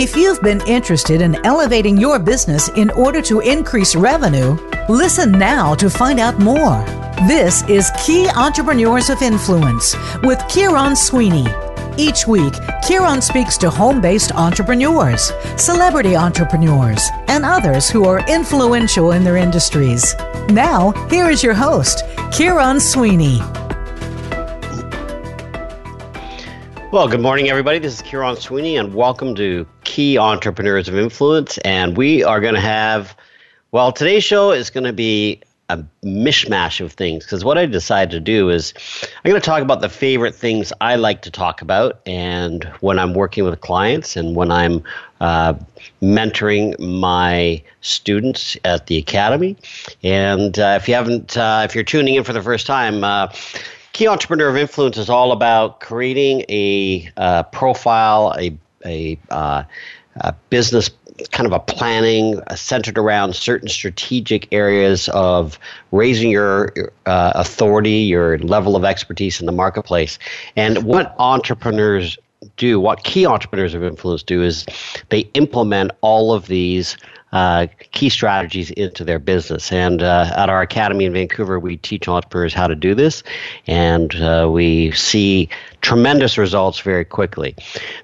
If you've been interested in elevating your business in order to increase revenue, listen now to find out more. This is Key Entrepreneurs of Influence with Kieron Sweeney. Each week, Kieron speaks to home based entrepreneurs, celebrity entrepreneurs, and others who are influential in their industries. Now, here is your host, Kieron Sweeney. Well, good morning, everybody. This is Kieron Sweeney, and welcome to Key Entrepreneurs of Influence. And we are going to have, well, today's show is going to be a mishmash of things because what I decided to do is I'm going to talk about the favorite things I like to talk about, and when I'm working with clients and when I'm uh, mentoring my students at the academy. And uh, if you haven't, uh, if you're tuning in for the first time, uh, Key Entrepreneur of Influence is all about creating a uh, profile, a, a, uh, a, business kind of a planning uh, centered around certain strategic areas of raising your uh, authority, your level of expertise in the marketplace. And what entrepreneurs do, what key entrepreneurs of influence do, is they implement all of these uh, key strategies into their business. And uh, at our academy in Vancouver, we teach entrepreneurs how to do this, and uh, we see tremendous results very quickly.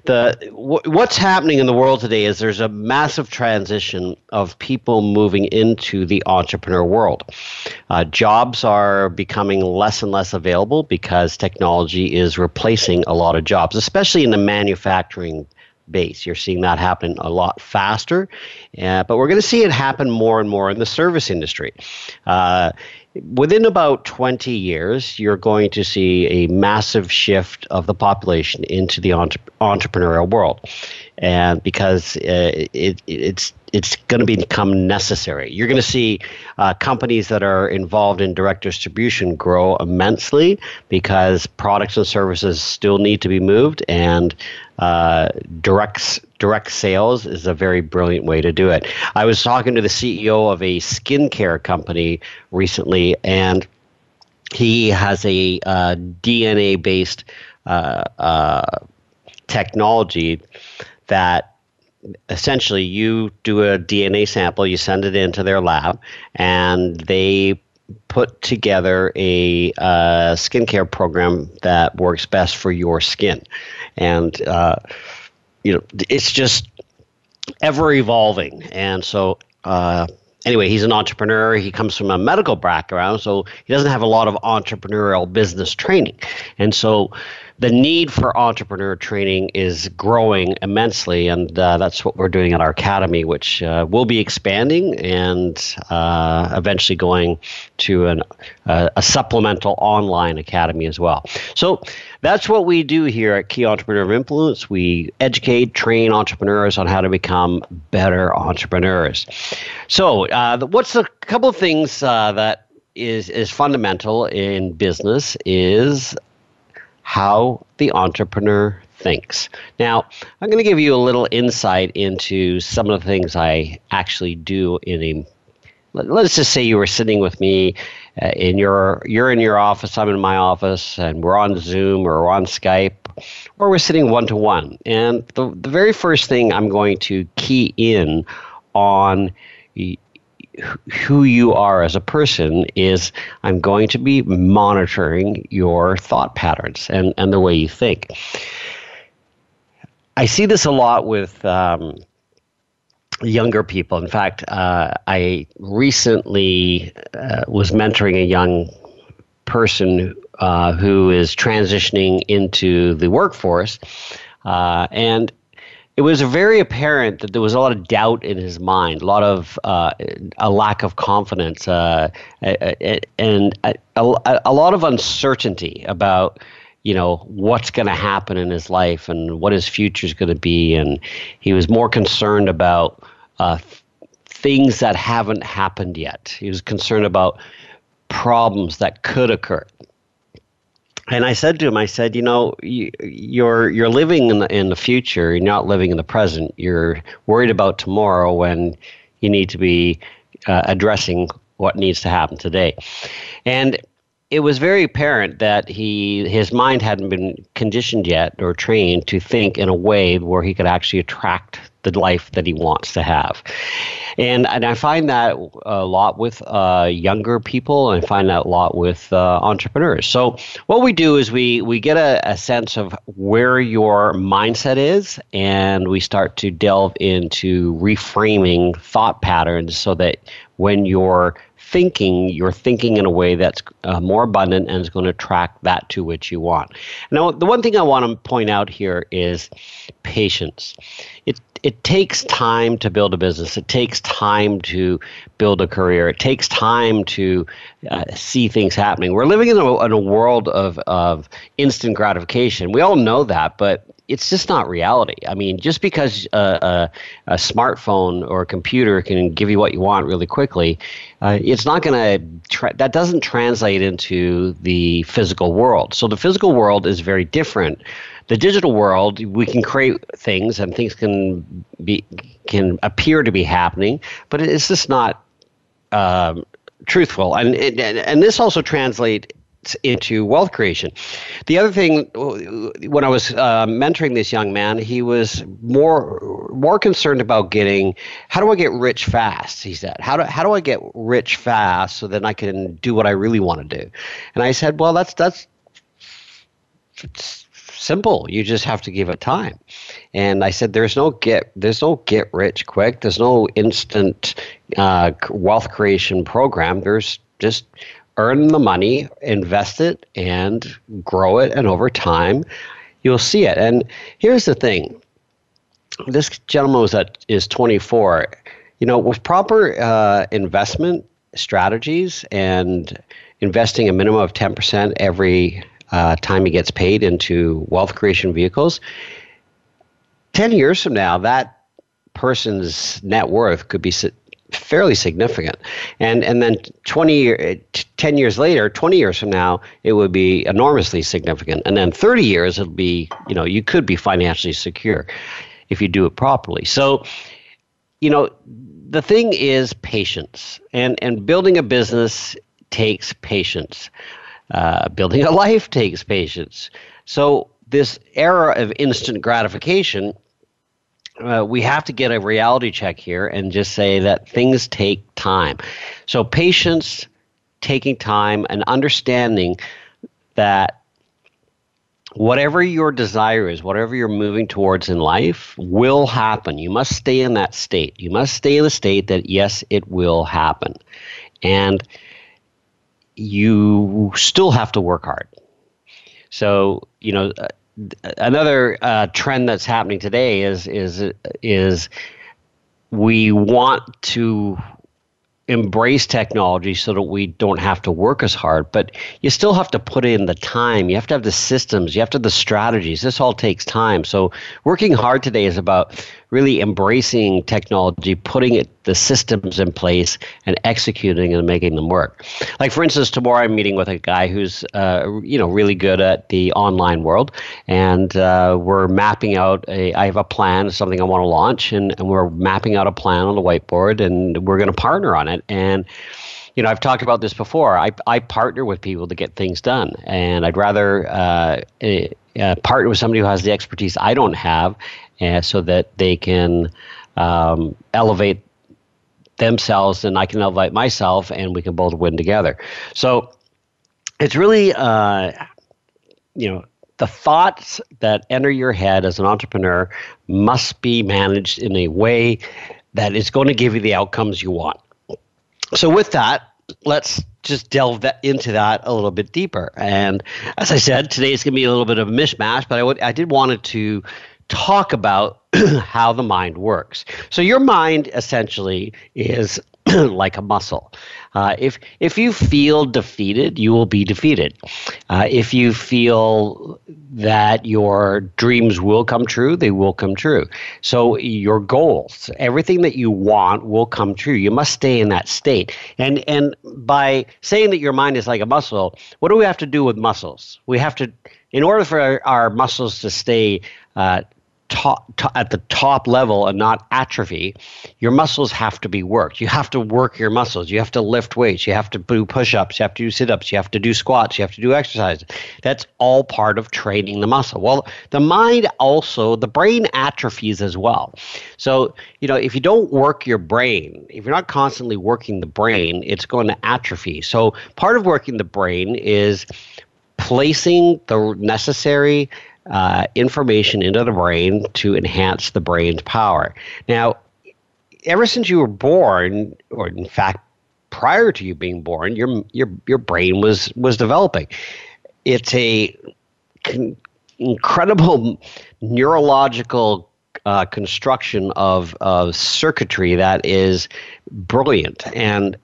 The w- what's happening in the world today is there's a massive transition of people moving into the entrepreneur world. Uh, jobs are becoming less and less available because technology is replacing a lot of jobs, especially in the manufacturing base. You're seeing that happen a lot faster, uh, but we're going to see it happen more and more in the service industry. Uh, within about 20 years, you're going to see a massive shift of the population into the entre- entrepreneurial world. And because uh, it, it's it's going to become necessary. You're going to see uh, companies that are involved in direct distribution grow immensely because products and services still need to be moved, and uh, direct direct sales is a very brilliant way to do it. I was talking to the CEO of a skincare company recently, and he has a uh, DNA based uh, uh, technology that essentially you do a DNA sample, you send it into their lab, and they put together a uh, skincare program that works best for your skin. And, uh, you know, it's just ever evolving. And so, uh, anyway, he's an entrepreneur. He comes from a medical background, so he doesn't have a lot of entrepreneurial business training. And so, the need for entrepreneur training is growing immensely, and uh, that's what we're doing at our academy, which uh, will be expanding and uh, eventually going to an, a supplemental online academy as well. So that's what we do here at Key Entrepreneur of Influence. We educate, train entrepreneurs on how to become better entrepreneurs. So, uh, what's a couple of things uh, that is is fundamental in business is how the entrepreneur thinks. Now, I'm going to give you a little insight into some of the things I actually do in a let's just say you were sitting with me uh, in your you're in your office i'm in my office and we're on zoom or on skype or we're sitting one to one and the, the very first thing i'm going to key in on who you are as a person is I'm going to be monitoring your thought patterns and, and the way you think. I see this a lot with um, younger people. In fact, uh, I recently uh, was mentoring a young person uh, who is transitioning into the workforce. Uh, and it was very apparent that there was a lot of doubt in his mind, a lot of uh, a lack of confidence, uh, and a, a, a, lot of uncertainty about you know what's going to happen in his life and what his future is going to be, and he was more concerned about uh, things that haven't happened yet. He was concerned about problems that could occur and I said to him, I said, you know, you, you're you're living in the in the future. You're not living in the present. You're worried about tomorrow when you need to be uh, addressing what needs to happen today. And it was very apparent that he his mind hadn't been conditioned yet or trained to think in a way where he could actually attract the life that he wants to have. And, and I find that a lot with uh, younger people, and I find that a lot with uh, entrepreneurs. So, what we do is we, we get a, a sense of where your mindset is, and we start to delve into reframing thought patterns so that when you're thinking, you're thinking in a way that's uh, more abundant and is going to attract that to which you want. Now, the one thing I want to point out here is patience. It it takes time to build a business. It takes time to build a career. It takes time to uh, see things happening. We're living in a, in a world of, of instant gratification. We all know that, but it's just not reality. I mean, just because a, a, a smartphone or a computer can give you what you want really quickly, uh, it's not going to, tra- that doesn't translate into the physical world. So the physical world is very different. The digital world, we can create things and things can be, can appear to be happening, but it's just not um, truthful. And, and, and this also translates into wealth creation. The other thing, when I was uh, mentoring this young man, he was more more concerned about getting how do I get rich fast? He said, how do how do I get rich fast so that I can do what I really want to do? And I said, well, that's that's simple. You just have to give it time. And I said, there's no get there's no get rich quick. There's no instant uh, wealth creation program. There's just earn the money, invest it, and grow it. And over time, you'll see it. And here's the thing this gentleman was at, is 24. You know, with proper uh, investment strategies and investing a minimum of 10% every uh, time he gets paid into wealth creation vehicles, 10 years from now, that person's net worth could be fairly significant. And and then 20 year, 10 years later, 20 years from now, it would be enormously significant. And then 30 years it'll be, you know, you could be financially secure if you do it properly. So, you know, the thing is patience. And and building a business takes patience. Uh, building a life takes patience. So this era of instant gratification uh, we have to get a reality check here and just say that things take time. So, patience, taking time, and understanding that whatever your desire is, whatever you're moving towards in life, will happen. You must stay in that state. You must stay in the state that, yes, it will happen. And you still have to work hard. So, you know, uh, another uh, trend that's happening today is is is we want to embrace technology so that we don't have to work as hard but you still have to put in the time. You have to have the systems. You have to have the strategies. This all takes time. So working hard today is about really embracing technology, putting it, the systems in place, and executing and making them work. Like for instance, tomorrow I'm meeting with a guy who's uh, you know really good at the online world, and uh, we're mapping out a. I have a plan, something I want to launch, and, and we're mapping out a plan on the whiteboard, and we're going to partner on it, and you know, I've talked about this before. I, I partner with people to get things done, and I'd rather uh, uh, partner with somebody who has the expertise I don't have, uh, so that they can um, elevate themselves and I can elevate myself and we can both win together. So it's really, uh, you know, the thoughts that enter your head as an entrepreneur must be managed in a way that is going to give you the outcomes you want. So, with that, let's just delve that, into that a little bit deeper. And as I said, today is going to be a little bit of a mishmash, but I, would, I did wanted to talk about how the mind works. So your mind essentially is like a muscle. Uh, if if you feel defeated, you will be defeated. Uh, if you feel that your dreams will come true, they will come true. So your goals, everything that you want, will come true. You must stay in that state. And and by saying that your mind is like a muscle, what do we have to do with muscles? We have to, in order for our, our muscles to stay uh, top, at the top level and not atrophy, your muscles have to be worked. You have to work your muscles. You have to lift weights. You have to do push-ups. You have to do sit-ups. You have to do squats. You have to do exercise. That's all part of training the muscle. Well, the mind also, the brain atrophies as well. So, you know, if you don't work your brain, if you're not constantly working the brain, it's going to atrophy. So, part of working the brain is placing the necessary uh, information into the brain to enhance the brain's power. Now, ever since you were born, or in fact, prior to you being born, your your your brain was was developing. It's a con- incredible neurological uh, construction of, of circuitry that is brilliant and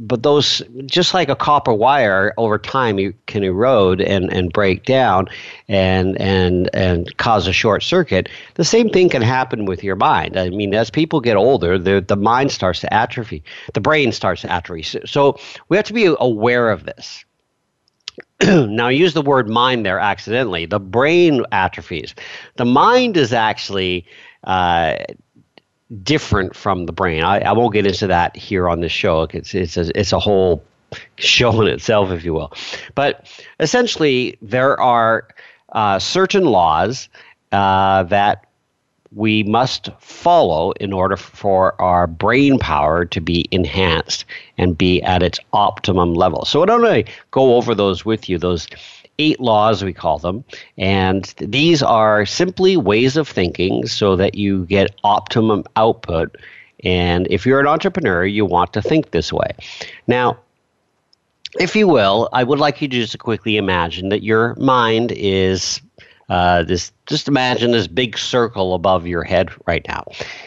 but those just like a copper wire over time you can erode and, and break down and and and cause a short circuit. The same thing can happen with your mind. I mean as people get older the the mind starts to atrophy the brain starts to atrophy. So, we have to be aware of this. Now I use the word mind there accidentally. The brain atrophies. The mind is actually uh, different from the brain. I, I won't get into that here on this show. It's it's a, it's a whole show in itself, if you will. But essentially, there are uh, certain laws uh, that we must follow in order for our brain power to be enhanced and be at its optimum level. So I don't really go over those with you, those eight laws, we call them. And these are simply ways of thinking so that you get optimum output. And if you're an entrepreneur, you want to think this way. Now, if you will, I would like you to just quickly imagine that your mind is uh, this. Just imagine this big circle above your head right now,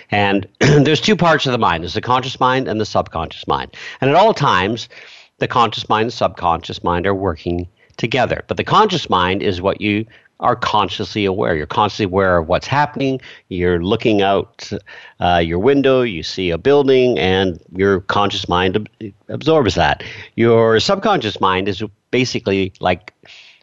and there's two parts of the mind: there's the conscious mind and the subconscious mind. And at all times, the conscious mind and subconscious mind are working together. But the conscious mind is what you are consciously aware. You're constantly aware of what's happening. You're looking out uh, your window, you see a building, and your conscious mind ab- absorbs that. Your subconscious mind is basically like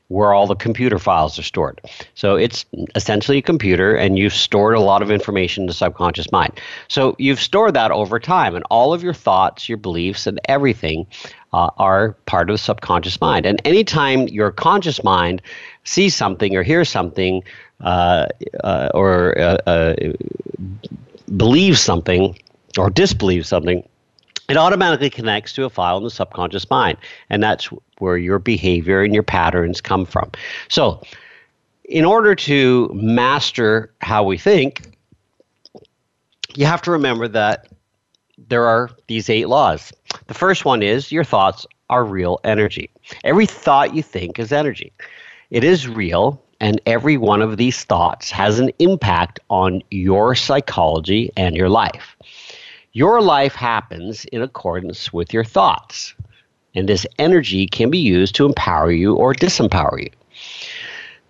where all the computer files are stored. So it's essentially a computer, and you've stored a lot of information in the subconscious mind. So you've stored that over time, and all of your thoughts, your beliefs, and everything uh, are part of the subconscious mind. And anytime your conscious mind sees something or hears something uh, uh, or uh, uh, believes something or disbelieves something, it automatically connects to a file in the subconscious mind. And that's where your behavior and your patterns come from. So, in order to master how we think, you have to remember that there are these eight laws. The first one is your thoughts are real energy. Every thought you think is energy. It is real, and every one of these thoughts has an impact on your psychology and your life. Your life happens in accordance with your thoughts, and this energy can be used to empower you or disempower you.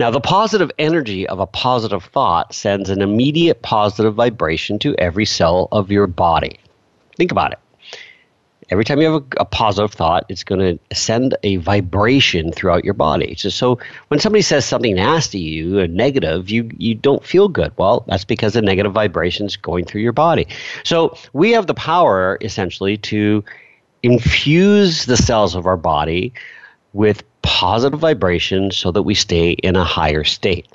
Now, the positive energy of a positive thought sends an immediate positive vibration to every cell of your body. Think about it. Every time you have a, a positive thought, it's going to send a vibration throughout your body. So, so when somebody says something nasty to you, a negative, you you don't feel good. Well, that's because the negative vibration is going through your body. So we have the power essentially to infuse the cells of our body with positive vibrations so that we stay in a higher state.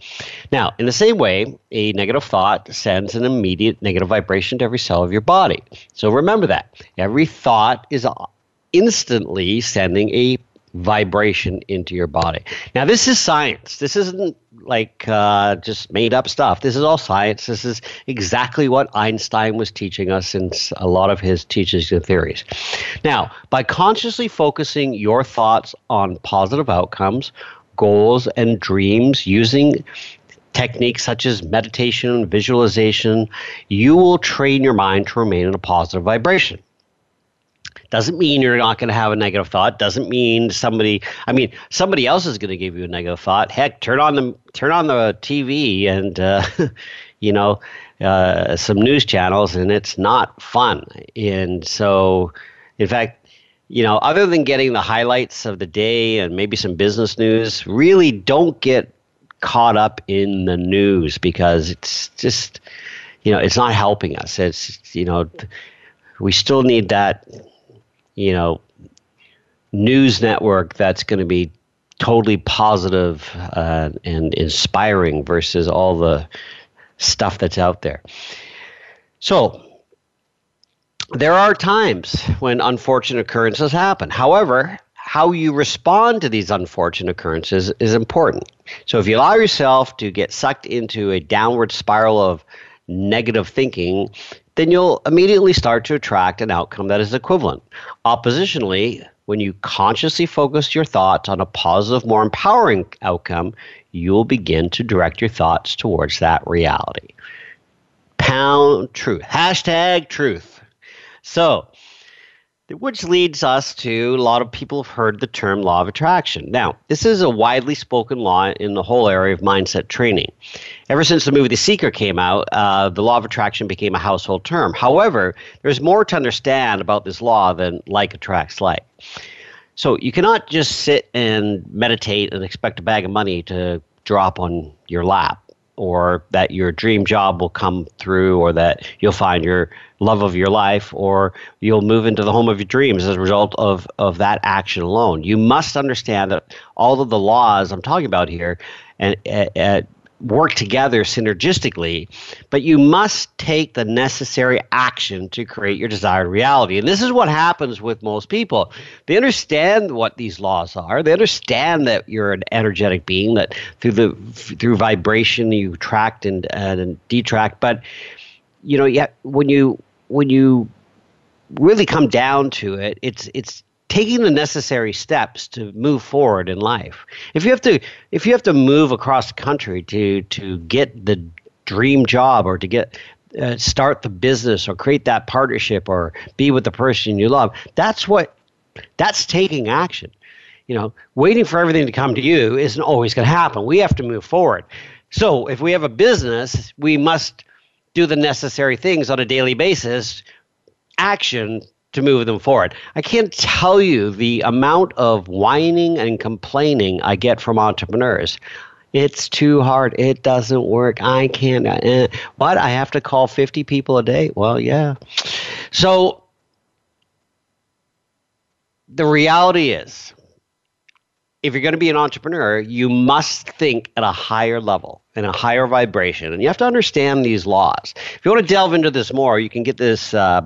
Now, in the same way, a negative thought sends an immediate negative vibration to every cell of your body. So remember that. Every thought is instantly sending a vibration into your body. Now, this is science. This isn't like uh, just made up stuff. This is all science. This is exactly what Einstein was teaching us in a lot of his teachings and theories. Now, by consciously focusing your thoughts on positive outcomes, goals, and dreams using techniques such as meditation, visualization, you will train your mind to remain in a positive vibration. Doesn't mean you're not going to have a negative thought. Doesn't mean somebody. I mean, somebody else is going to give you a negative thought. Heck, turn on the turn on the TV and uh, you know uh, some news channels, and it's not fun. And so, in fact, you know, other than getting the highlights of the day and maybe some business news, really don't get caught up in the news because it's just, you know, it's not helping us. It's, you know, we still need that, you know, news network that's going to be totally positive, uh, and inspiring versus all the stuff that's out there. So, there are times when unfortunate occurrences happen. However, how you respond to these unfortunate occurrences is important. So if you allow yourself to get sucked into a downward spiral of negative thinking, then you'll immediately start to attract an outcome that is equivalent. Oppositionally, when you consciously focus your thoughts on a positive, more empowering outcome, you'll begin to direct your thoughts towards that reality. Pound truth. Hashtag truth. So, which leads us to a lot of people have heard the term law of attraction. Now, this is a widely spoken law in the whole area of mindset training. Ever since the movie The Secret came out, uh, the law of attraction became a household term. However, there's more to understand about this law than like attracts like. So you cannot just sit and meditate and expect a bag of money to drop on your lap or that your dream job will come through or that you'll find your love of your life or you'll move into the home of your dreams as a result of, of that action alone. You must understand that all of the laws I'm talking about here and uh, work together synergistically, but you must take the necessary action to create your desired reality. And this is what happens with most people. They understand what these laws are. They understand that you're an energetic being that through the through vibration you attract and, and detract, but you know, yet when you when you really come down to it, it's it's taking the necessary steps to move forward in life. If you have to if you have to move across the country to to get the dream job or to get uh, start the business or create that partnership or be with the person you love, that's what that's taking action. You know, waiting for everything to come to you isn't always going to happen. We have to move forward. So, if we have a business, we must do the necessary things on a daily basis, action to move them forward. I can't tell you the amount of whining and complaining I get from entrepreneurs. It's too hard. It doesn't work. I can't. Uh, what? I have to call 50 people a day? Well, yeah. So the reality is if you're going to be an entrepreneur, you must think at a higher level and a higher vibration. And you have to understand these laws. If you want to delve into this more, you can get this uh,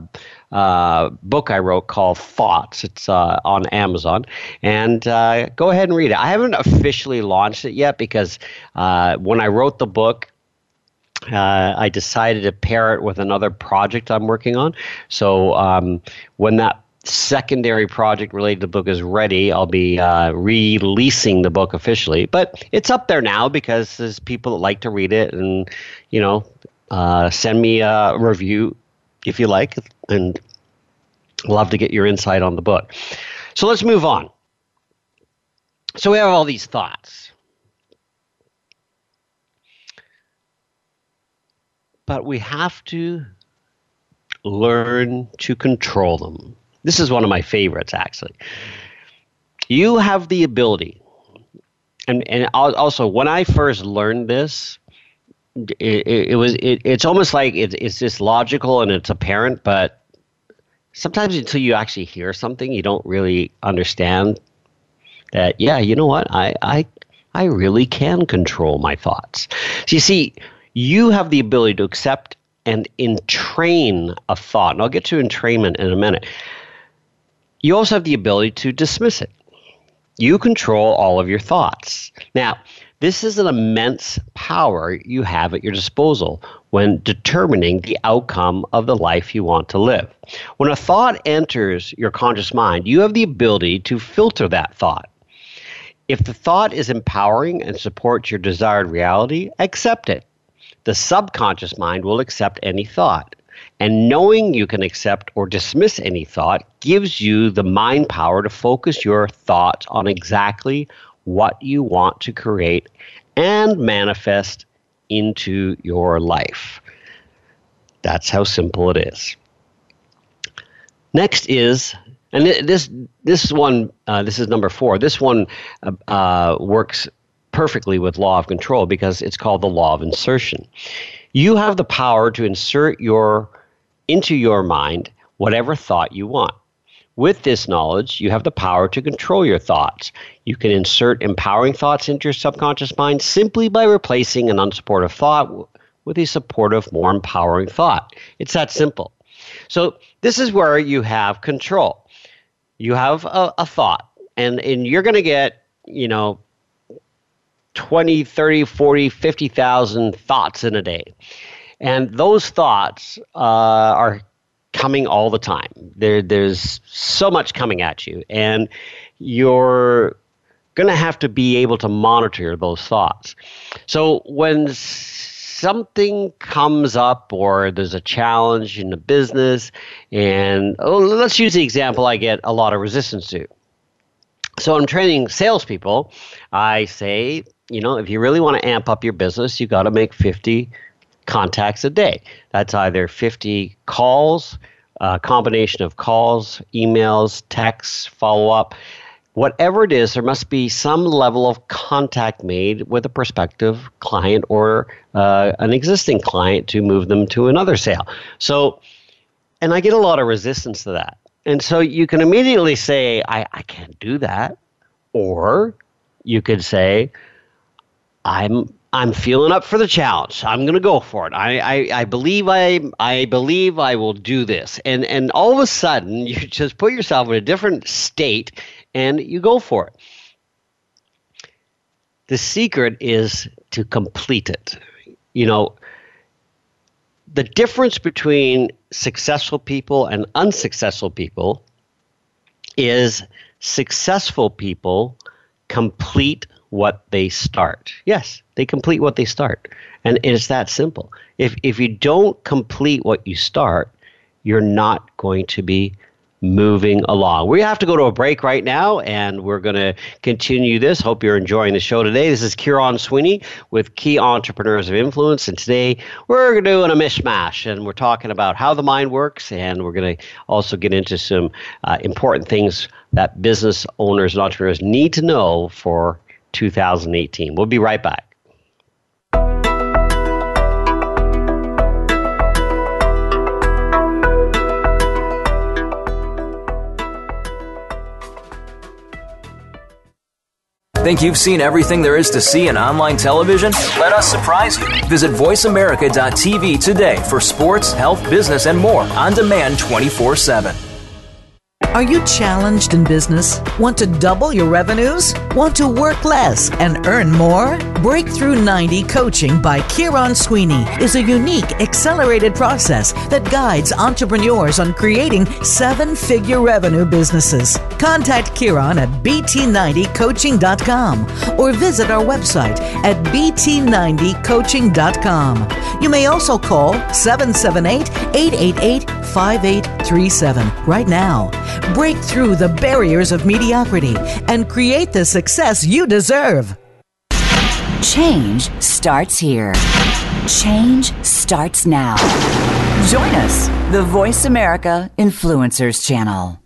uh, book I wrote called Thoughts. It's uh, on Amazon. And uh, go ahead and read it. I haven't officially launched it yet because uh, when I wrote the book, uh, I decided to pair it with another project I'm working on. So um, when that secondary project related to the book is ready, I'll be uh, releasing the book officially. But it's up there now because there's people that like to read it and, you know, uh, send me a review if you like, and love to get your insight on the book. So let's move on. So we have all these thoughts. But we have to learn to control them. This is one of my favorites, actually. You have the ability, and, and also when I first learned this, it, it, was it, it's almost like it, it's just logical and it's apparent, but sometimes until you actually hear something, you don't really understand that. Yeah, you know what? I I I really can control my thoughts. So you see, you have the ability to accept and entrain a thought, and I'll get to entrainment in a minute. You also have the ability to dismiss it. You control all of your thoughts. Now, this is an immense power you have at your disposal when determining the outcome of the life you want to live. When a thought enters your conscious mind, you have the ability to filter that thought. If the thought is empowering and supports your desired reality, accept it. The subconscious mind will accept any thought. And knowing you can accept or dismiss any thought gives you the mind power to focus your thoughts on exactly what you want to create and manifest into your life. That's how simple it is. Next is, and this this one, uh, this is number four. This one uh, uh, works perfectly with law of control because it's called the law of insertion. You have the power to insert your into your mind whatever thought you want. With this knowledge, you have the power to control your thoughts. You can insert empowering thoughts into your subconscious mind simply by replacing an unsupportive thought with a supportive, more empowering thought. It's that simple. So, this is where you have control. You have a, a thought, and, and you're going to get, you know, 20, 30, 40, 50,000 thoughts in a day. And those thoughts uh, are coming all the time. There, there's so much coming at you, and you're going to have to be able to monitor those thoughts. So when something comes up or there's a challenge in the business, and oh, let's use the example I get a lot of resistance to. So I'm training salespeople. I say, you know, if you really want to amp up your business, you got to make 50 contacts a day. That's either 50 calls, a combination of calls, emails, texts, follow up. Whatever it is, there must be some level of contact made with a prospective client or uh, an existing client to move them to another sale. So, and I get a lot of resistance to that. And so you can immediately say, I, I can't do that. Or you could say, I'm I'm feeling up for the challenge. I'm going to go for it. I, I, I believe I I believe I will do this. And and all of a sudden you just put yourself in a different state and you go for it. The secret is to complete it. You know, the difference between successful people and unsuccessful people is successful people complete what they start. Yes, they complete what they start. And it's that simple. If if you don't complete what you start, you're not going to be moving along. We have to go to a break right now, and we're going to continue this. Hope you're enjoying the show today. This is Kieron Sweeney with Key Entrepreneurs of Influence, and today we're doing a mishmash, and we're talking about how the mind works, and we're going to also get into some uh, important things that business owners and entrepreneurs need to know for 2018. We'll be right back. Think you've seen everything there is to see in online television? Let us surprise you. Visit VoiceAmerica.tv today for sports, health, business, and more on demand 24 7. Are you challenged in business? Want to double your revenues? Want to work less and earn more? Breakthrough 90 Coaching by Kieron Sweeney is a unique, accelerated process that guides entrepreneurs on creating seven figure revenue businesses. Contact Kieron at bt90coaching.com or visit our website at bt90coaching.com. You may also call 778 888 5837 right now. Break through the barriers of mediocrity and create the success you deserve. Change starts here. Change starts now. Join us, the Voice America Influencers Channel.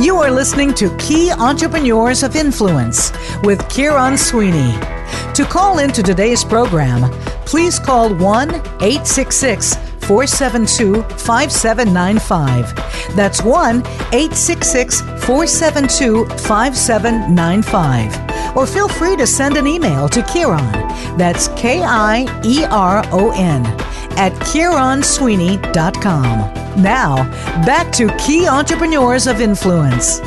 You are listening to Key Entrepreneurs of Influence with Kieron Sweeney. To call into today's program, please call 1 866 472 5795. That's 1 866 472 5795. Or feel free to send an email to Kieron. That's K I E R O N at KieronSweeney.com. Now, back to Key Entrepreneurs of Influence.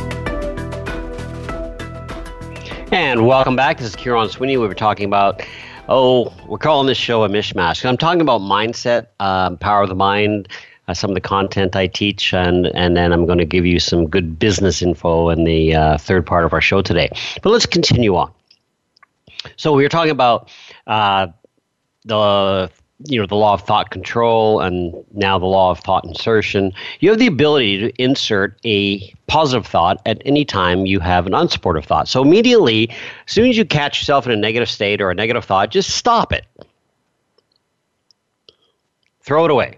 And welcome back. This is Kieron Sweeney. We were talking about, oh, we're calling this show a mishmash. I'm talking about mindset, um, power of the mind, uh, some of the content I teach, and, and then I'm going to give you some good business info in the uh, third part of our show today. But let's continue on. So we were talking about uh, the you know the law of thought control and now the law of thought insertion you have the ability to insert a positive thought at any time you have an unsupportive thought. So immediately as soon as you catch yourself in a negative state or a negative thought just stop it. Throw it away.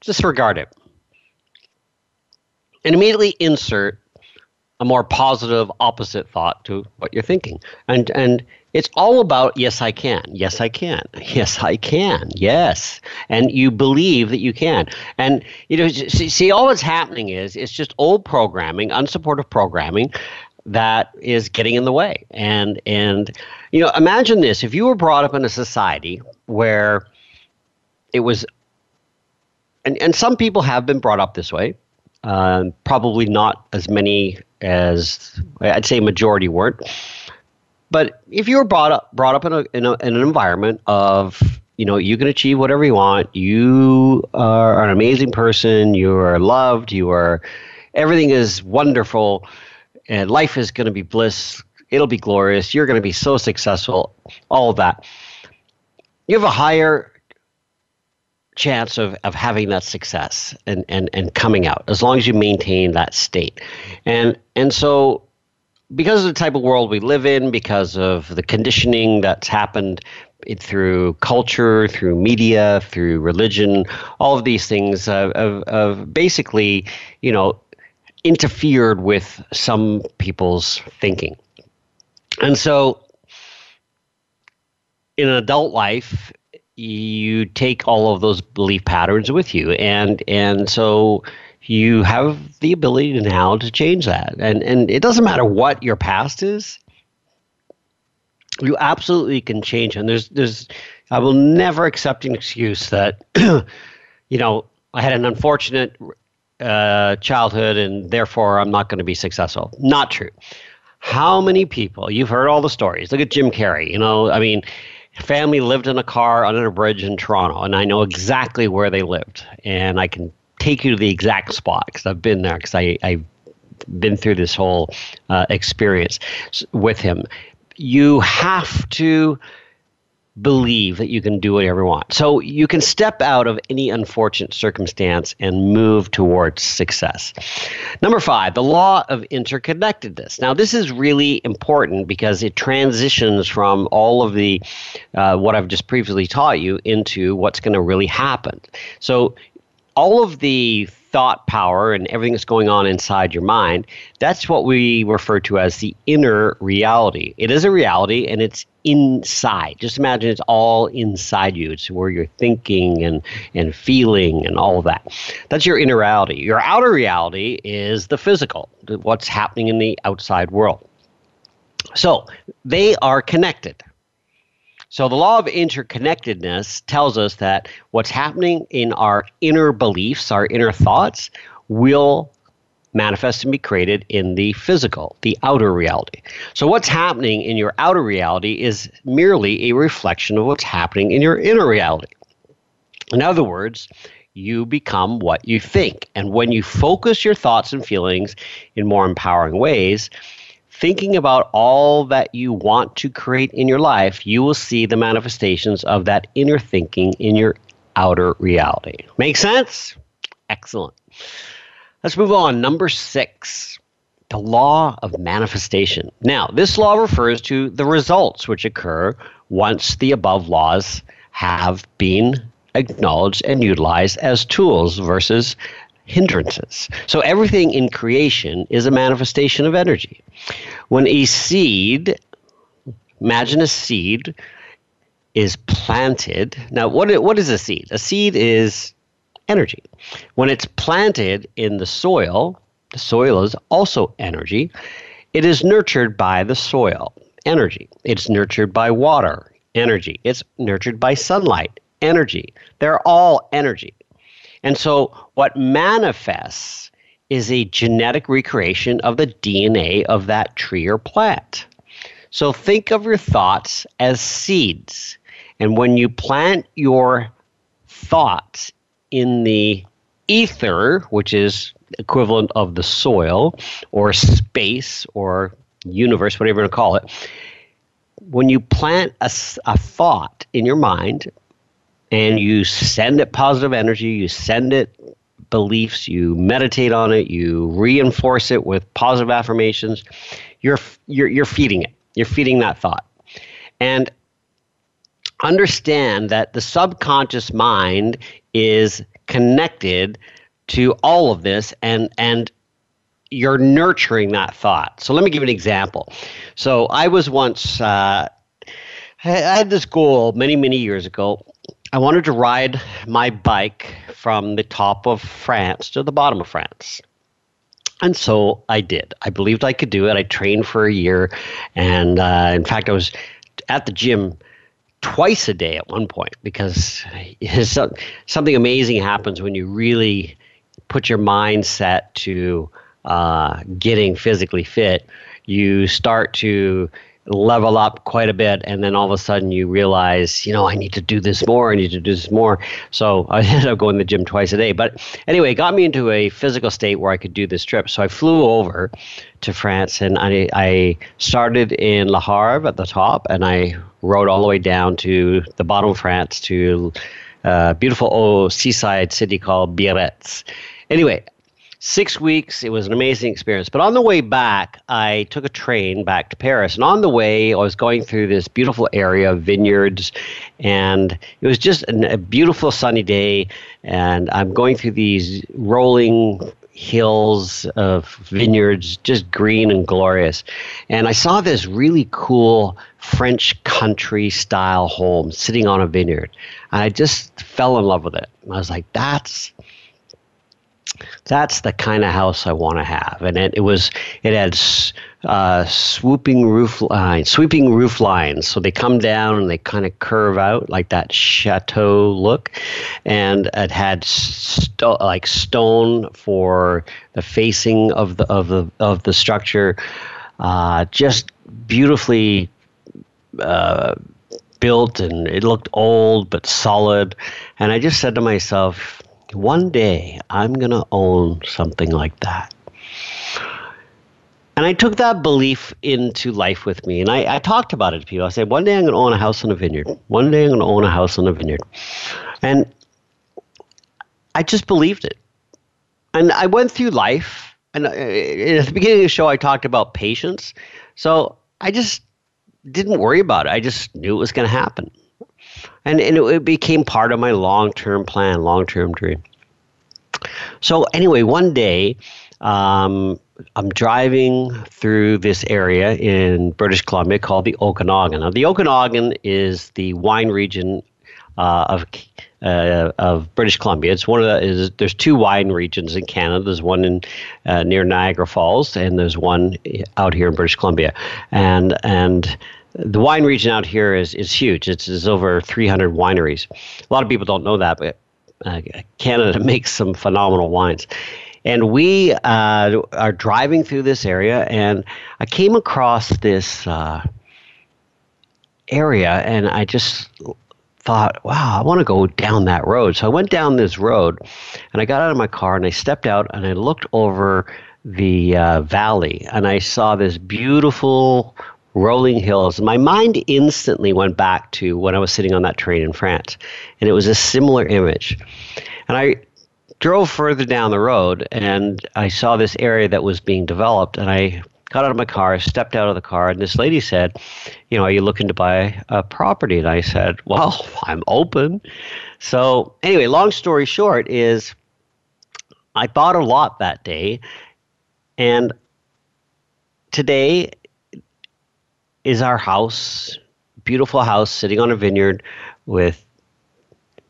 Disregard it. And immediately insert a more positive opposite thought to what you're thinking. And and it's all about yes I can. Yes I can. Yes I can. Yes. And you believe that you can. And you know see, see all that's happening is it's just old programming, unsupportive programming that is getting in the way. And and you know imagine this if you were brought up in a society where it was and, and some people have been brought up this way uh, probably not as many as I'd say majority weren't. But if you were brought up brought up in, a, in, a, in an environment of you know you can achieve whatever you want, you are an amazing person, you are loved, you are everything is wonderful, and life is going to be bliss. It'll be glorious. You're going to be so successful. All of that. You have a higher chance of, of having that success and, and, and coming out as long as you maintain that state. And and so because of the type of world we live in, because of the conditioning that's happened through culture, through media, through religion, all of these things have, have, basically, you know, interfered with some people's thinking. And so in an adult life, you take all of those belief patterns with you and and so you have the ability now to change that. And and it doesn't matter what your past is you absolutely can change. And there's there's i will never accept an excuse that you know i had an unfortunate uh, childhood and therefore i'm not going to be successful. Not true. How many people you've heard all the stories. Look at jim carrey you know i mean family lived in a car under a bridge in Toronto, and I know exactly where they lived, and I can take you to the exact spot because I've been there because I I've been through this whole uh, experience with him. You have to believe that you can do whatever you want. So you can step out of any unfortunate circumstance and move towards success. Number five, the law of interconnectedness. Now, this is really important because it transitions from all of the uh, what I've just previously taught you into what's going to really happen. So all of the thought power and everything that's going on inside your mind, that's what we refer to as the inner reality. It is a reality and it's inside. Just imagine it's all inside you. It's where you're thinking and, and feeling and all of that. That's your inner reality. Your outer reality is the physical, what's happening in the outside world. So they are connected. So the law of interconnectedness tells us that what's happening in our inner beliefs, our inner thoughts, will manifest and be created in the physical, the outer reality. So what's happening in your outer reality is merely a reflection of what's happening in your inner reality. In other words, you become what you think. And when you focus your thoughts and feelings in more empowering ways, thinking about all that you want to create in your life, you will see the manifestations of that inner thinking in your outer reality. Make sense? Excellent. Let's move on. Number six, the law of manifestation. Now, this law refers to the results which occur once the above laws have been acknowledged and utilized as tools versus hindrances. So everything in creation is a manifestation of energy. When a seed, imagine a seed, is planted. Now, what, what is a seed? A seed is energy. When it's planted in the soil, the soil is also energy. It is nurtured by the soil, energy. It's nurtured by water, energy. It's nurtured by sunlight, energy. They're all energy. And so, what manifests is a genetic recreation of the DNA of that tree or plant. So, think of your thoughts as seeds. And when you plant your thoughts in the ether, which is equivalent of the soil or space or universe, whatever you want to call it, when you plant a, a thought in your mind, and you send it positive energy, you send it beliefs, you meditate on it, you reinforce it with positive affirmations, you're, you're, you're feeding it. You're feeding that thought. And understand that the subconscious mind is connected to all of this and and you're nurturing that thought. So let me give an example. So I was once, uh, I had this goal many, many years ago. I wanted to ride my bike from the top of France to the bottom of France. And so I did. I believed I could do it. I trained for a year. And uh, in fact, I was at the gym twice a day at one point because something amazing happens when you really put your mindset to uh, getting physically fit. You start to level up quite a bit and then all of a sudden you realize you know i need to do this more i need to do this more. So i ended up going to the gym twice a day. But anyway it got me into a physical state where i could do this trip. So i flew over to france and i, I started in le havre at the top and i rode all the way down to the bottom of france to a uh, beautiful old seaside city called biarritz. Anyway six weeks. It was an amazing experience. But on the way back, I took a train back to Paris. And on the way, I was going through this beautiful area of vineyards. And it was just a beautiful sunny day. And I'm going through these rolling hills of vineyards, just green and glorious. And I saw this really cool French country style home sitting on a vineyard. And I just fell in love with it. I was like, that's that's the kind of house I want to have. And it, it was it had uh, swooping roof lines, sweeping roof lines. So they come down and they kind of curve out like that chateau look, and it had sto- like stone for the facing of the of the of the structure. Uh, just beautifully. Uh, built and it looked old but solid and i just said to myself one day I'm going to own something like that. And I took that belief into life with me. And I, I talked about it to people. I said, one day I'm going to own a house on a vineyard. One day I'm going to own a house on a vineyard. And I just believed it. And I went through life. And uh, at the beginning of the show, I talked about patience. So I just didn't worry about it. I just knew it was going to happen and, and it, it became part of my long term plan, long term dream. So anyway, one day um, I'm driving through this area in British Columbia called the Okanagan. Now, the Okanagan is the wine region uh, of uh, of British Columbia. It's one of the is, there's two wine regions in Canada. There's one in uh, near Niagara Falls, and there's one out here in British Columbia. And and the wine region out here is, is huge. It's, it's over 300 wineries. A lot of people don't know that, but uh, Canada makes some phenomenal wines. And we uh, are driving through this area, and I came across this uh, area, and I just thought, wow, I want to go down that road. So I went down this road, and I got out of my car, and I stepped out, and I looked over the uh, valley, and I saw this beautiful rolling hills. My mind instantly went back to when I was sitting on that train in France, and it was a similar image. And I drove further down the road, and I saw this area that was being developed, and I got out of my car, stepped out of the car, and this lady said, "You know, are you looking to buy a property?" And I said, "Well, I'm open." So anyway, long story short is, I bought a lot that day, and today is our house, beautiful house sitting on a vineyard with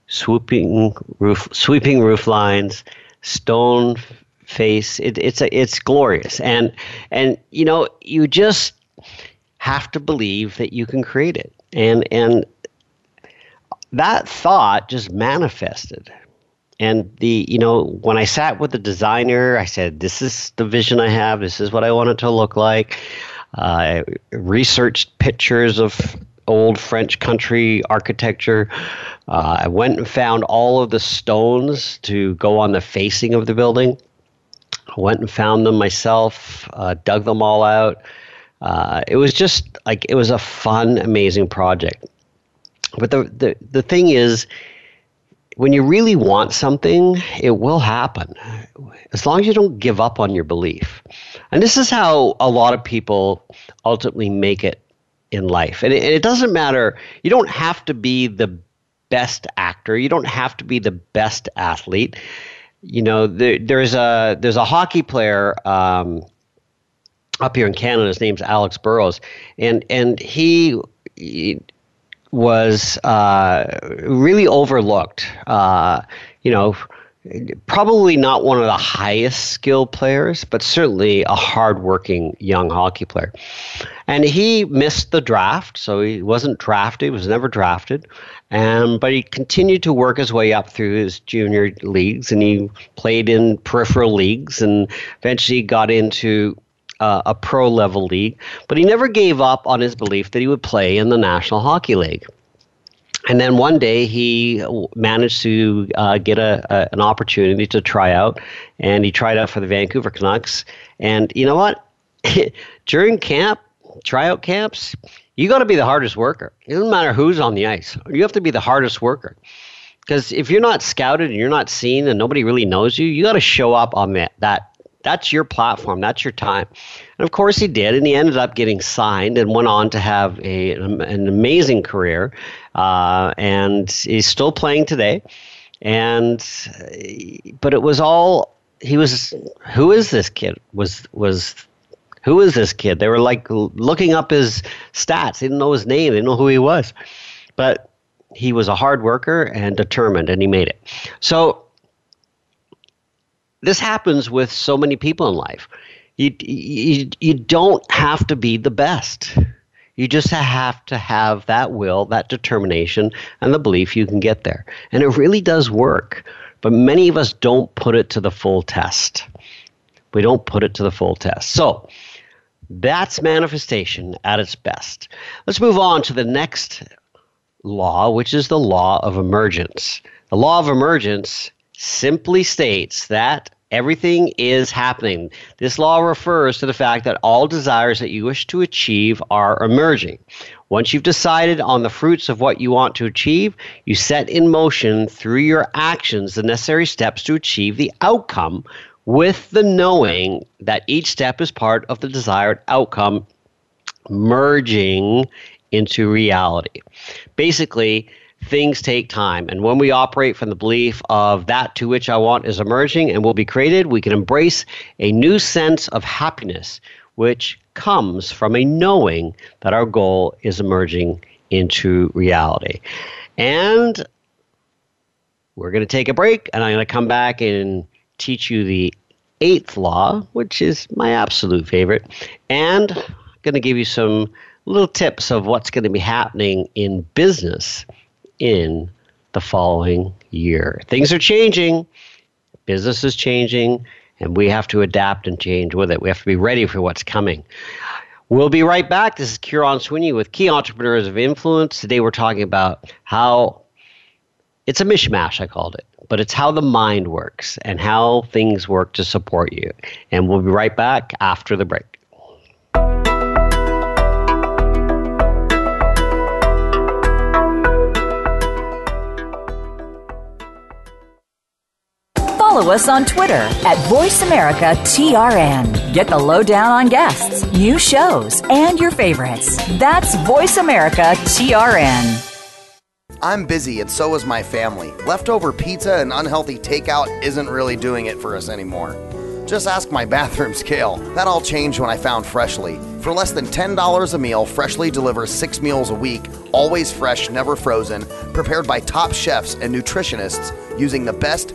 swooping roof, sweeping roof lines, stone face. It, it's a, it's glorious, and and you know you just have to believe that you can create it, and and that thought just manifested. And the you know when I sat with the designer, I said, "This is the vision I have. This is what I want it to look like." I researched pictures of old French country architecture. Uh, I went and found all of the stones to go on the facing of the building. I went and found them myself, uh, dug them all out. Uh, it was just like it was a fun, amazing project. But the, the, the thing is, when you really want something, it will happen as long as you don't give up on your belief. And this is how a lot of people ultimately make it in life. And it, it doesn't matter, you don't have to be the best actor, you don't have to be the best athlete. you know, there, there's a there's a hockey player um, up here in Canada. His name's Alex Burrows, and and he, he was uh, really overlooked. Uh, you know, probably not one of the highest skilled players, but certainly a hardworking young hockey player. And he missed the draft, so he wasn't drafted, was never drafted. And but he continued to work his way up through his junior leagues, and he played in peripheral leagues, and eventually got into uh, a pro level league. But he never gave up on his belief that he would play in the National Hockey League. And then one day he managed to uh, get a, a, an opportunity to try out, and he tried out for the Vancouver Canucks. And you know what? During camp, tryout camps, you got to be the hardest worker. It doesn't matter who's on the ice. You have to be the hardest worker. Because if you're not scouted and you're not seen and nobody really knows you, you got to show up on that, that that's your platform. That's your time. And of course, he did. And he ended up getting signed and went on to have a, an amazing career. Uh, and he's still playing today. And, but it was all, he was, who is this kid? Was, was, who is this kid? They were like looking up his stats. They didn't know his name. They didn't know who he was. But he was a hard worker and determined, and he made it. So this happens with so many people in life. You, you, you don't have to be the best. You just have to have that will, that determination, and the belief you can get there. And it really does work. But many of us don't put it to the full test. We don't put it to the full test. So that's manifestation at its best. Let's move on to the next law, which is the law of emergence. The law of emergence simply states that everything is happening. This law refers to the fact that all desires that you wish to achieve are emerging. Once you've decided on the fruits of what you want to achieve, you set in motion through your actions the necessary steps to achieve the outcome with the knowing that each step is part of the desired outcome merging into reality. Basically, things take time. And when we operate from the belief of that to which I want is emerging and will be created, we can embrace a new sense of happiness, which comes from a knowing that our goal is emerging into reality. And we're going to take a break, and I'm going to come back and teach you the eighth law, which is my absolute favorite, and I'm going to give you some little tips of what's going to be happening in business in the following year. Things are changing, business is changing, and we have to adapt and change with it. We have to be ready for what's coming. We'll be right back. This is Kieron Sweeney with Key Entrepreneurs of Influence. Today we're talking about how it's a mishmash, I called it, but it's how the mind works and how things work to support you. And we'll be right back after the break. Follow us on Twitter at VoiceAmericaTRN. Get the lowdown on guests, new shows, and your favorites. That's VoiceAmericaTRN. I'm busy and so is my family. Leftover pizza and unhealthy takeout isn't really doing it for us anymore. Just ask my bathroom scale. That all changed when I found Freshly. For less than $10 a meal, Freshly delivers six meals a week, always fresh, never frozen, prepared by top chefs and nutritionists using the best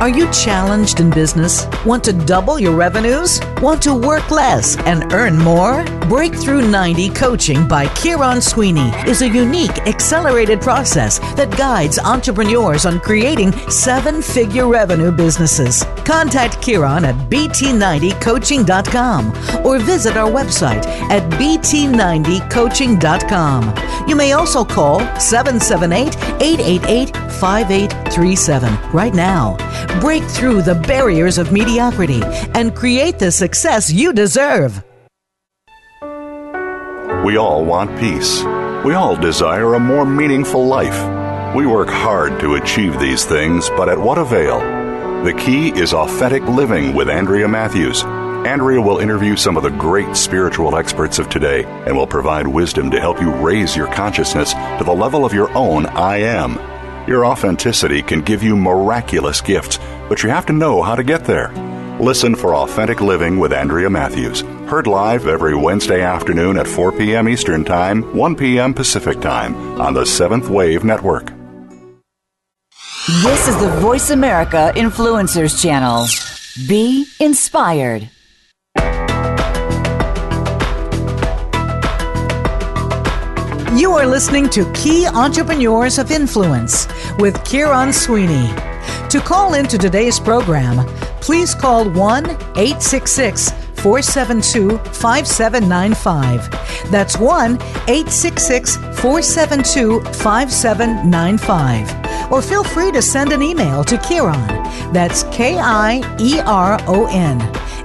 Are you challenged in business? Want to double your revenues? Want to work less and earn more? Breakthrough 90 Coaching by Kieron Sweeney is a unique, accelerated process that guides entrepreneurs on creating seven figure revenue businesses. Contact Kieron at bt90coaching.com or visit our website at bt90coaching.com. You may also call 778 888 5837 right now. Break through the barriers of mediocrity and create the success you deserve. We all want peace. We all desire a more meaningful life. We work hard to achieve these things, but at what avail? The key is authentic living with Andrea Matthews. Andrea will interview some of the great spiritual experts of today and will provide wisdom to help you raise your consciousness to the level of your own I am. Your authenticity can give you miraculous gifts, but you have to know how to get there. Listen for Authentic Living with Andrea Matthews. Heard live every Wednesday afternoon at 4 p.m. Eastern Time, 1 p.m. Pacific Time on the Seventh Wave Network. This is the Voice America Influencers Channel. Be inspired. You are listening to Key Entrepreneurs of Influence with Kieron Sweeney. To call into today's program, please call 1 866 472 5795. That's 1 866 472 5795. Or feel free to send an email to Kieron. That's K I E R O N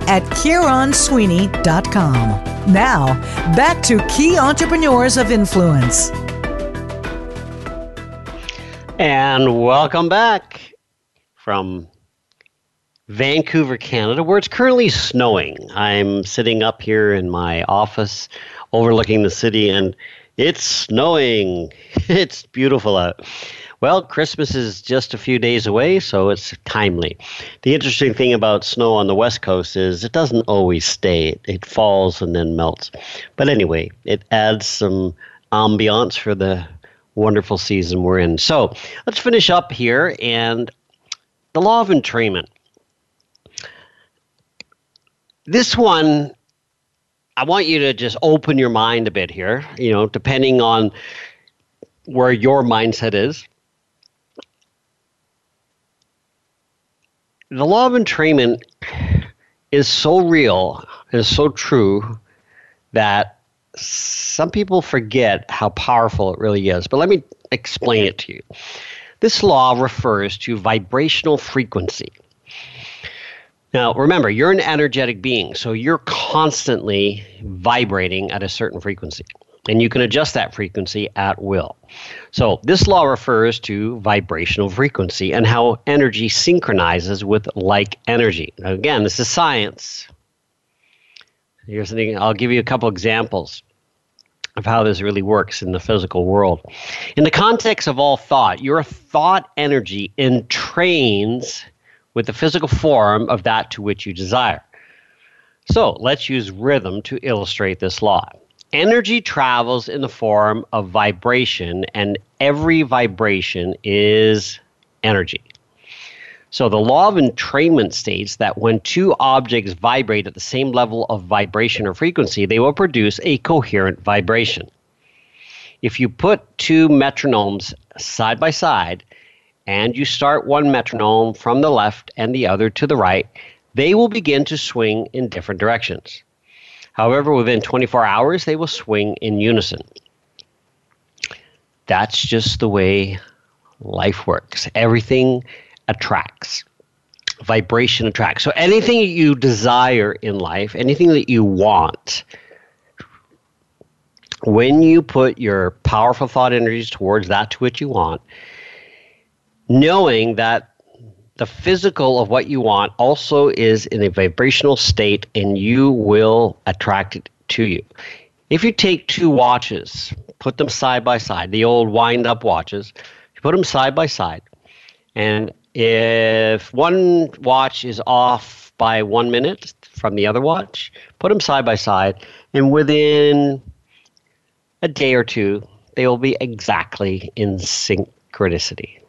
at KieronSweeney.com. Now, back to Key Entrepreneurs of Influence. And welcome back from Vancouver, Canada, where it's currently snowing. I'm sitting up here in my office overlooking the city, and it's snowing. It's beautiful out. Well, Christmas is just a few days away, so it's timely. The interesting thing about snow on the West Coast is it doesn't always stay, it falls and then melts. But anyway, it adds some ambiance for the wonderful season we're in. So let's finish up here and the law of entrainment. This one, I want you to just open your mind a bit here, you know, depending on where your mindset is. The law of entrainment is so real, is so true that some people forget how powerful it really is. But let me explain it to you. This law refers to vibrational frequency. Now, remember, you're an energetic being, so you're constantly vibrating at a certain frequency and you can adjust that frequency at will. So, this law refers to vibrational frequency and how energy synchronizes with like energy. Again, this is science. Here's something, I'll give you a couple examples of how this really works in the physical world. In the context of all thought, your thought energy entrains with the physical form of that to which you desire. So, let's use rhythm to illustrate this law energy travels in the form of vibration, and every vibration is energy. So the law of entrainment states that when two objects vibrate at the same level of vibration or frequency, they will produce a coherent vibration. If you put two metronomes side by side and you start one metronome from the left and the other to the right, they will begin to swing in different directions. However, within 24 hours, they will swing in unison. That's just the way life works. Everything attracts. Vibration attracts. So anything you desire in life, anything that you want, when you put your powerful thought energies towards that to which you want, knowing that the physical of what you want also is in a vibrational state and you will attract it to you. If you take two watches, put them side by side, the old wind up watches, you put them side by side, and if one watch is off by one minute from the other watch, put them side by side, and within a day or two, they will be exactly in synchronicity.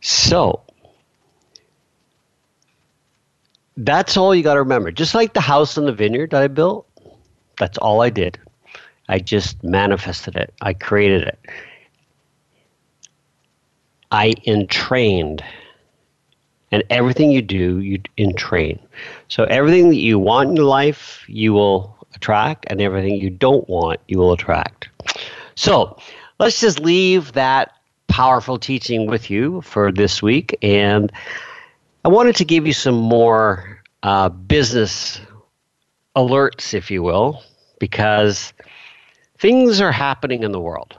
So, that's all you got to remember. Just like the house in the vineyard that I built, that's all I did. I just manifested it. I created it. I entrained. And everything you do, you entrain. So everything that you want in life, you will attract, and everything you don't want, you will attract. So let's just leave that powerful teaching with you for this week. And I wanted to give you some more uh, business alerts, if you will, because things are happening in the world.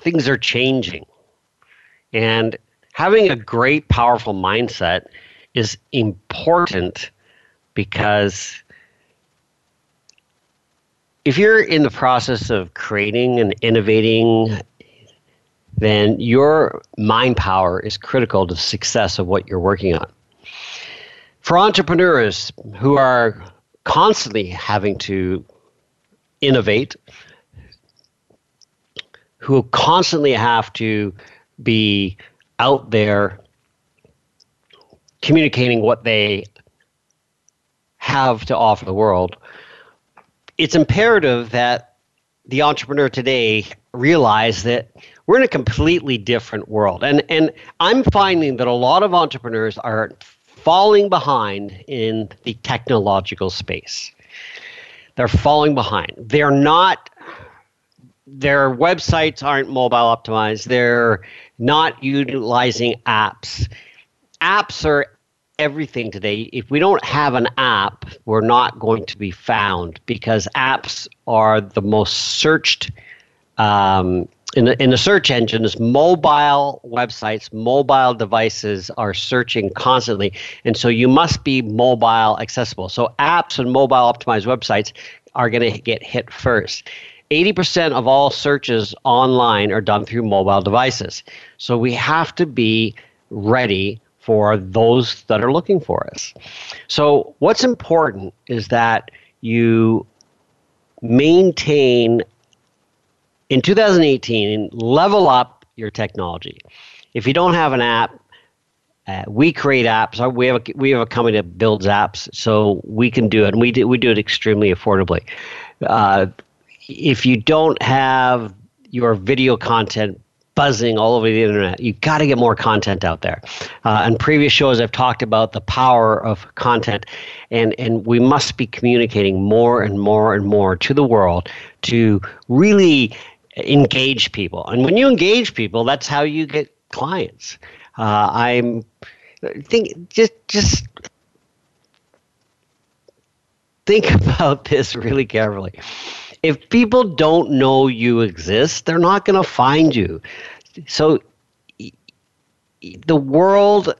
Things are changing. And having a great, powerful mindset is important because if you're in the process of creating and innovating, then your mind power is critical to the success of what you're working on. For entrepreneurs who are constantly having to innovate, who constantly have to be out there communicating what they have to offer the world, it's imperative that the entrepreneur today realize that we're in a completely different world. And and I'm finding that a lot of entrepreneurs are falling behind in the technological space. They're falling behind. They're not their websites aren't mobile optimized. They're not utilizing apps. Apps are everything today. If we don't have an app, we're not going to be found because apps are the most searched um, in the in the search engines. Mobile websites, mobile devices are searching constantly, and so you must be mobile accessible. So apps and mobile optimized websites are going to get hit first. 80% of all searches online are done through mobile devices. So we have to be ready for those that are looking for us. So, what's important is that you maintain in 2018 level up your technology. If you don't have an app, uh, we create apps. We have a, we have a company that builds apps, so we can do it, and we do we do it extremely affordably. Uh, if you don't have your video content buzzing all over the internet. You got to get more content out there. Uh, in previous shows, I've talked about the power of content, and and we must be communicating more and more and more to the world to really engage people. And when you engage people, that's how you get clients. Uh, I'm think just just think about this really carefully if people don't know you exist, they're not going to find you. So the world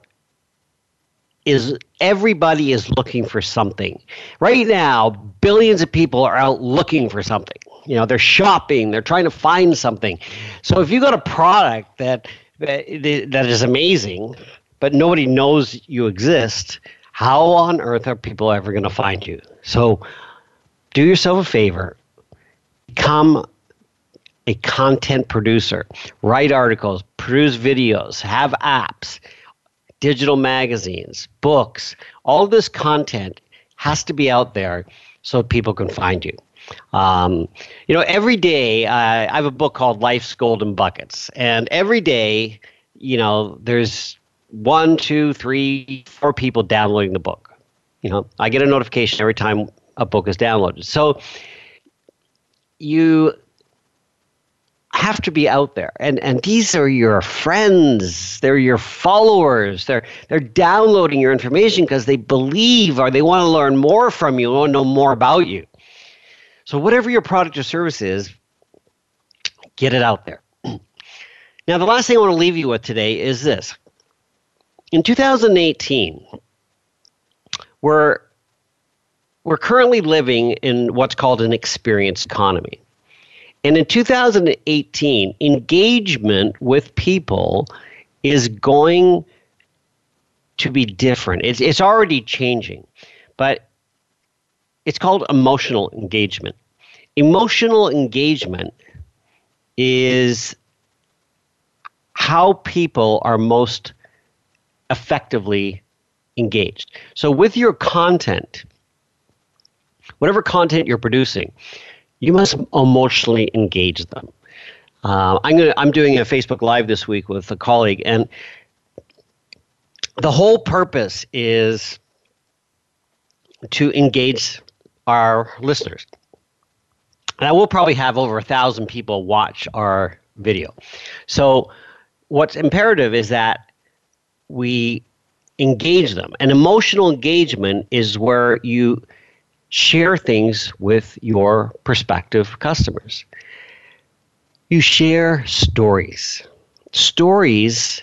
is everybody is looking for something. Right now, billions of people are out looking for something. You know, they're shopping, they're trying to find something. So if you got a product that that, that is amazing, but nobody knows you exist, how on earth are people ever going to find you? So do yourself a favor become a content producer, write articles, produce videos, have apps, digital magazines, books. All this content has to be out there so people can find you. Um, you know, every day uh, I have a book called Life's Golden Buckets, and every day, you know, there's one, two, three, four people downloading the book. You know, I get a notification every time a book is downloaded. So you have to be out there. And and these are your friends. They're your followers. They're they're downloading your information because they believe or they want to learn more from you want to know more about you so whatever your product or service is get it out there now the last thing i want to leave you with today is this in 2018 we're we're currently living in what's called an experience economy. And in 2018, engagement with people is going to be different. It's, it's already changing, but it's called emotional engagement. Emotional engagement is how people are most effectively engaged. So with your content, whatever content you're producing, you must emotionally engage them. Uh, I'm gonna I'm doing a Facebook Live this week with a colleague, and the whole purpose is to engage our listeners. And I will probably have over a thousand people watch our video. So, what's imperative is that we engage them. And emotional engagement is where you share things with your prospective customers. You share stories. Stories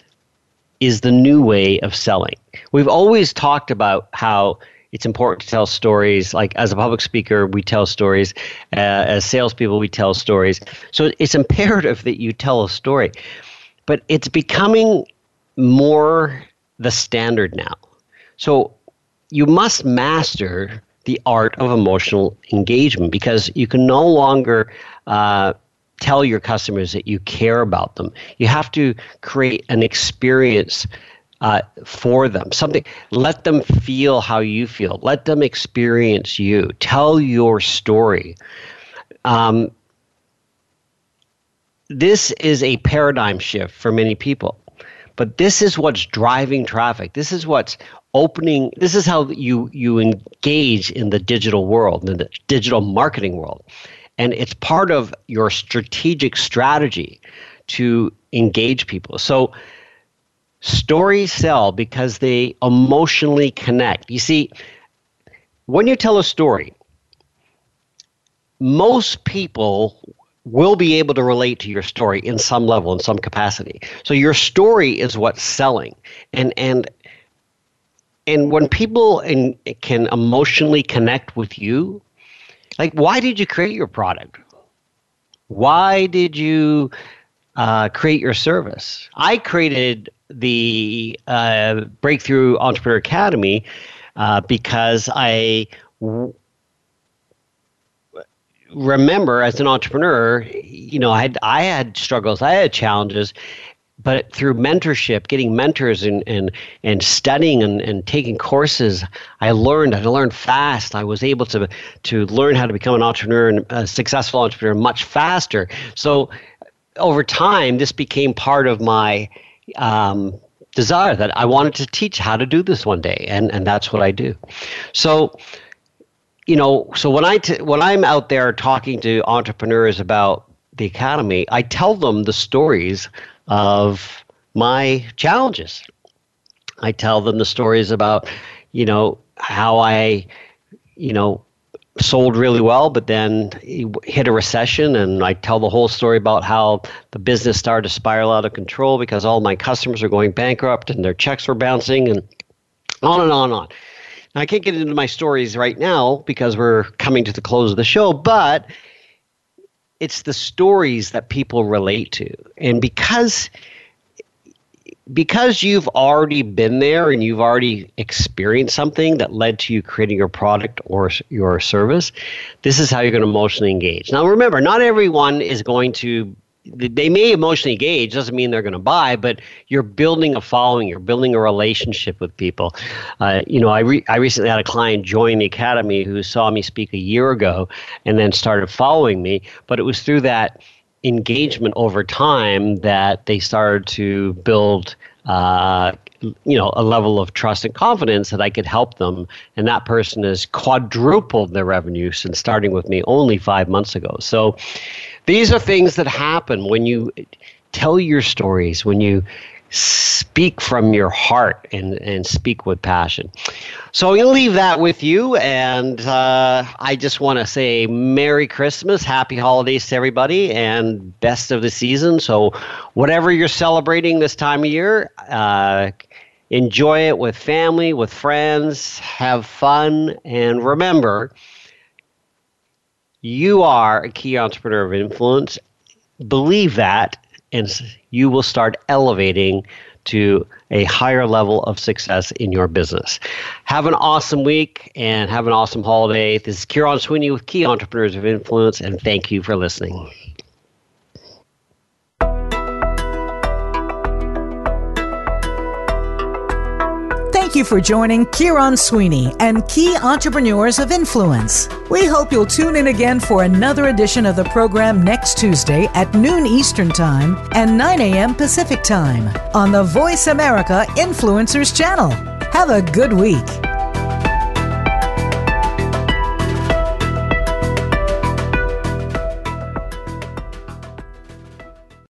is the new way of selling. We've always talked about how it's important to tell stories. Like as a public speaker, we tell stories. Uh, as salespeople, we tell stories. So it's imperative that you tell a story. But it's becoming more the standard now. So you must master the art of emotional engagement because you can no longer uh, tell your customers that you care about them. You have to create an experience uh, for them. Something. Let them feel how you feel. Let them experience you. Tell your story. Um, this is a paradigm shift for many people. But this is what's driving traffic. This is what's opening this is how you you engage in the digital world, in the digital marketing world. And it's part of your strategic strategy to engage people. So stories sell because they emotionally connect. You see, when you tell a story, most people will be able to relate to your story in some level in some capacity. So your story is what's selling. And and and when people in, can emotionally connect with you like why did you create your product? Why did you uh, create your service? I created the uh, breakthrough entrepreneur academy uh, because I w- remember as an entrepreneur, you know, I had I had struggles, I had challenges, but through mentorship, getting mentors and and and studying and, and taking courses, I learned. I learned fast. I was able to to learn how to become an entrepreneur and a successful entrepreneur much faster. So over time, this became part of my um, desire that I wanted to teach how to do this one day, and and that's what I do. So you know, so when I t- when I'm out there talking to entrepreneurs about the academy, I tell them the stories of my challenges. I tell them the stories about, you know, how I, you know, sold really well, but then he hit a recession. And I tell the whole story about how the business started to spiral out of control because all my customers are going bankrupt and their checks were bouncing and on and on and on. Now, I can't get into my stories right now because we're coming to the close of the show, but it's the stories that people relate to. And because because you've already been there and you've already experienced something that led to you creating your product or your service, this is how you're going to emotionally engage. Now, remember, not everyone is going to they may emotionally engage doesn't mean they're going to buy but you're building a following you're building a relationship with people uh, you know I, re- I recently had a client join the academy who saw me speak a year ago and then started following me but it was through that engagement over time that they started to build uh, you know a level of trust and confidence that I could help them. And that person has quadrupled their revenue since starting with me only five months ago. So these are things that happen when you tell your stories, when you speak from your heart and, and speak with passion. So I'm going to leave that with you. And uh, I just want to say Merry Christmas, Happy Holidays to everybody, and best of the season. So, whatever you're celebrating this time of year, uh, enjoy it with family, with friends, have fun, and remember, you are a key entrepreneur of influence. Believe that, and you will start elevating to a higher level of success in your business. Have an awesome week and have an awesome holiday. This is Kieron Sweeney with Key Entrepreneurs of Influence, and thank you for listening. You for joining Kieron Sweeney and Key Entrepreneurs of Influence. We hope you'll tune in again for another edition of the program next Tuesday at noon Eastern Time and 9 a.m. Pacific Time on the Voice America Influencers channel. Have a good week.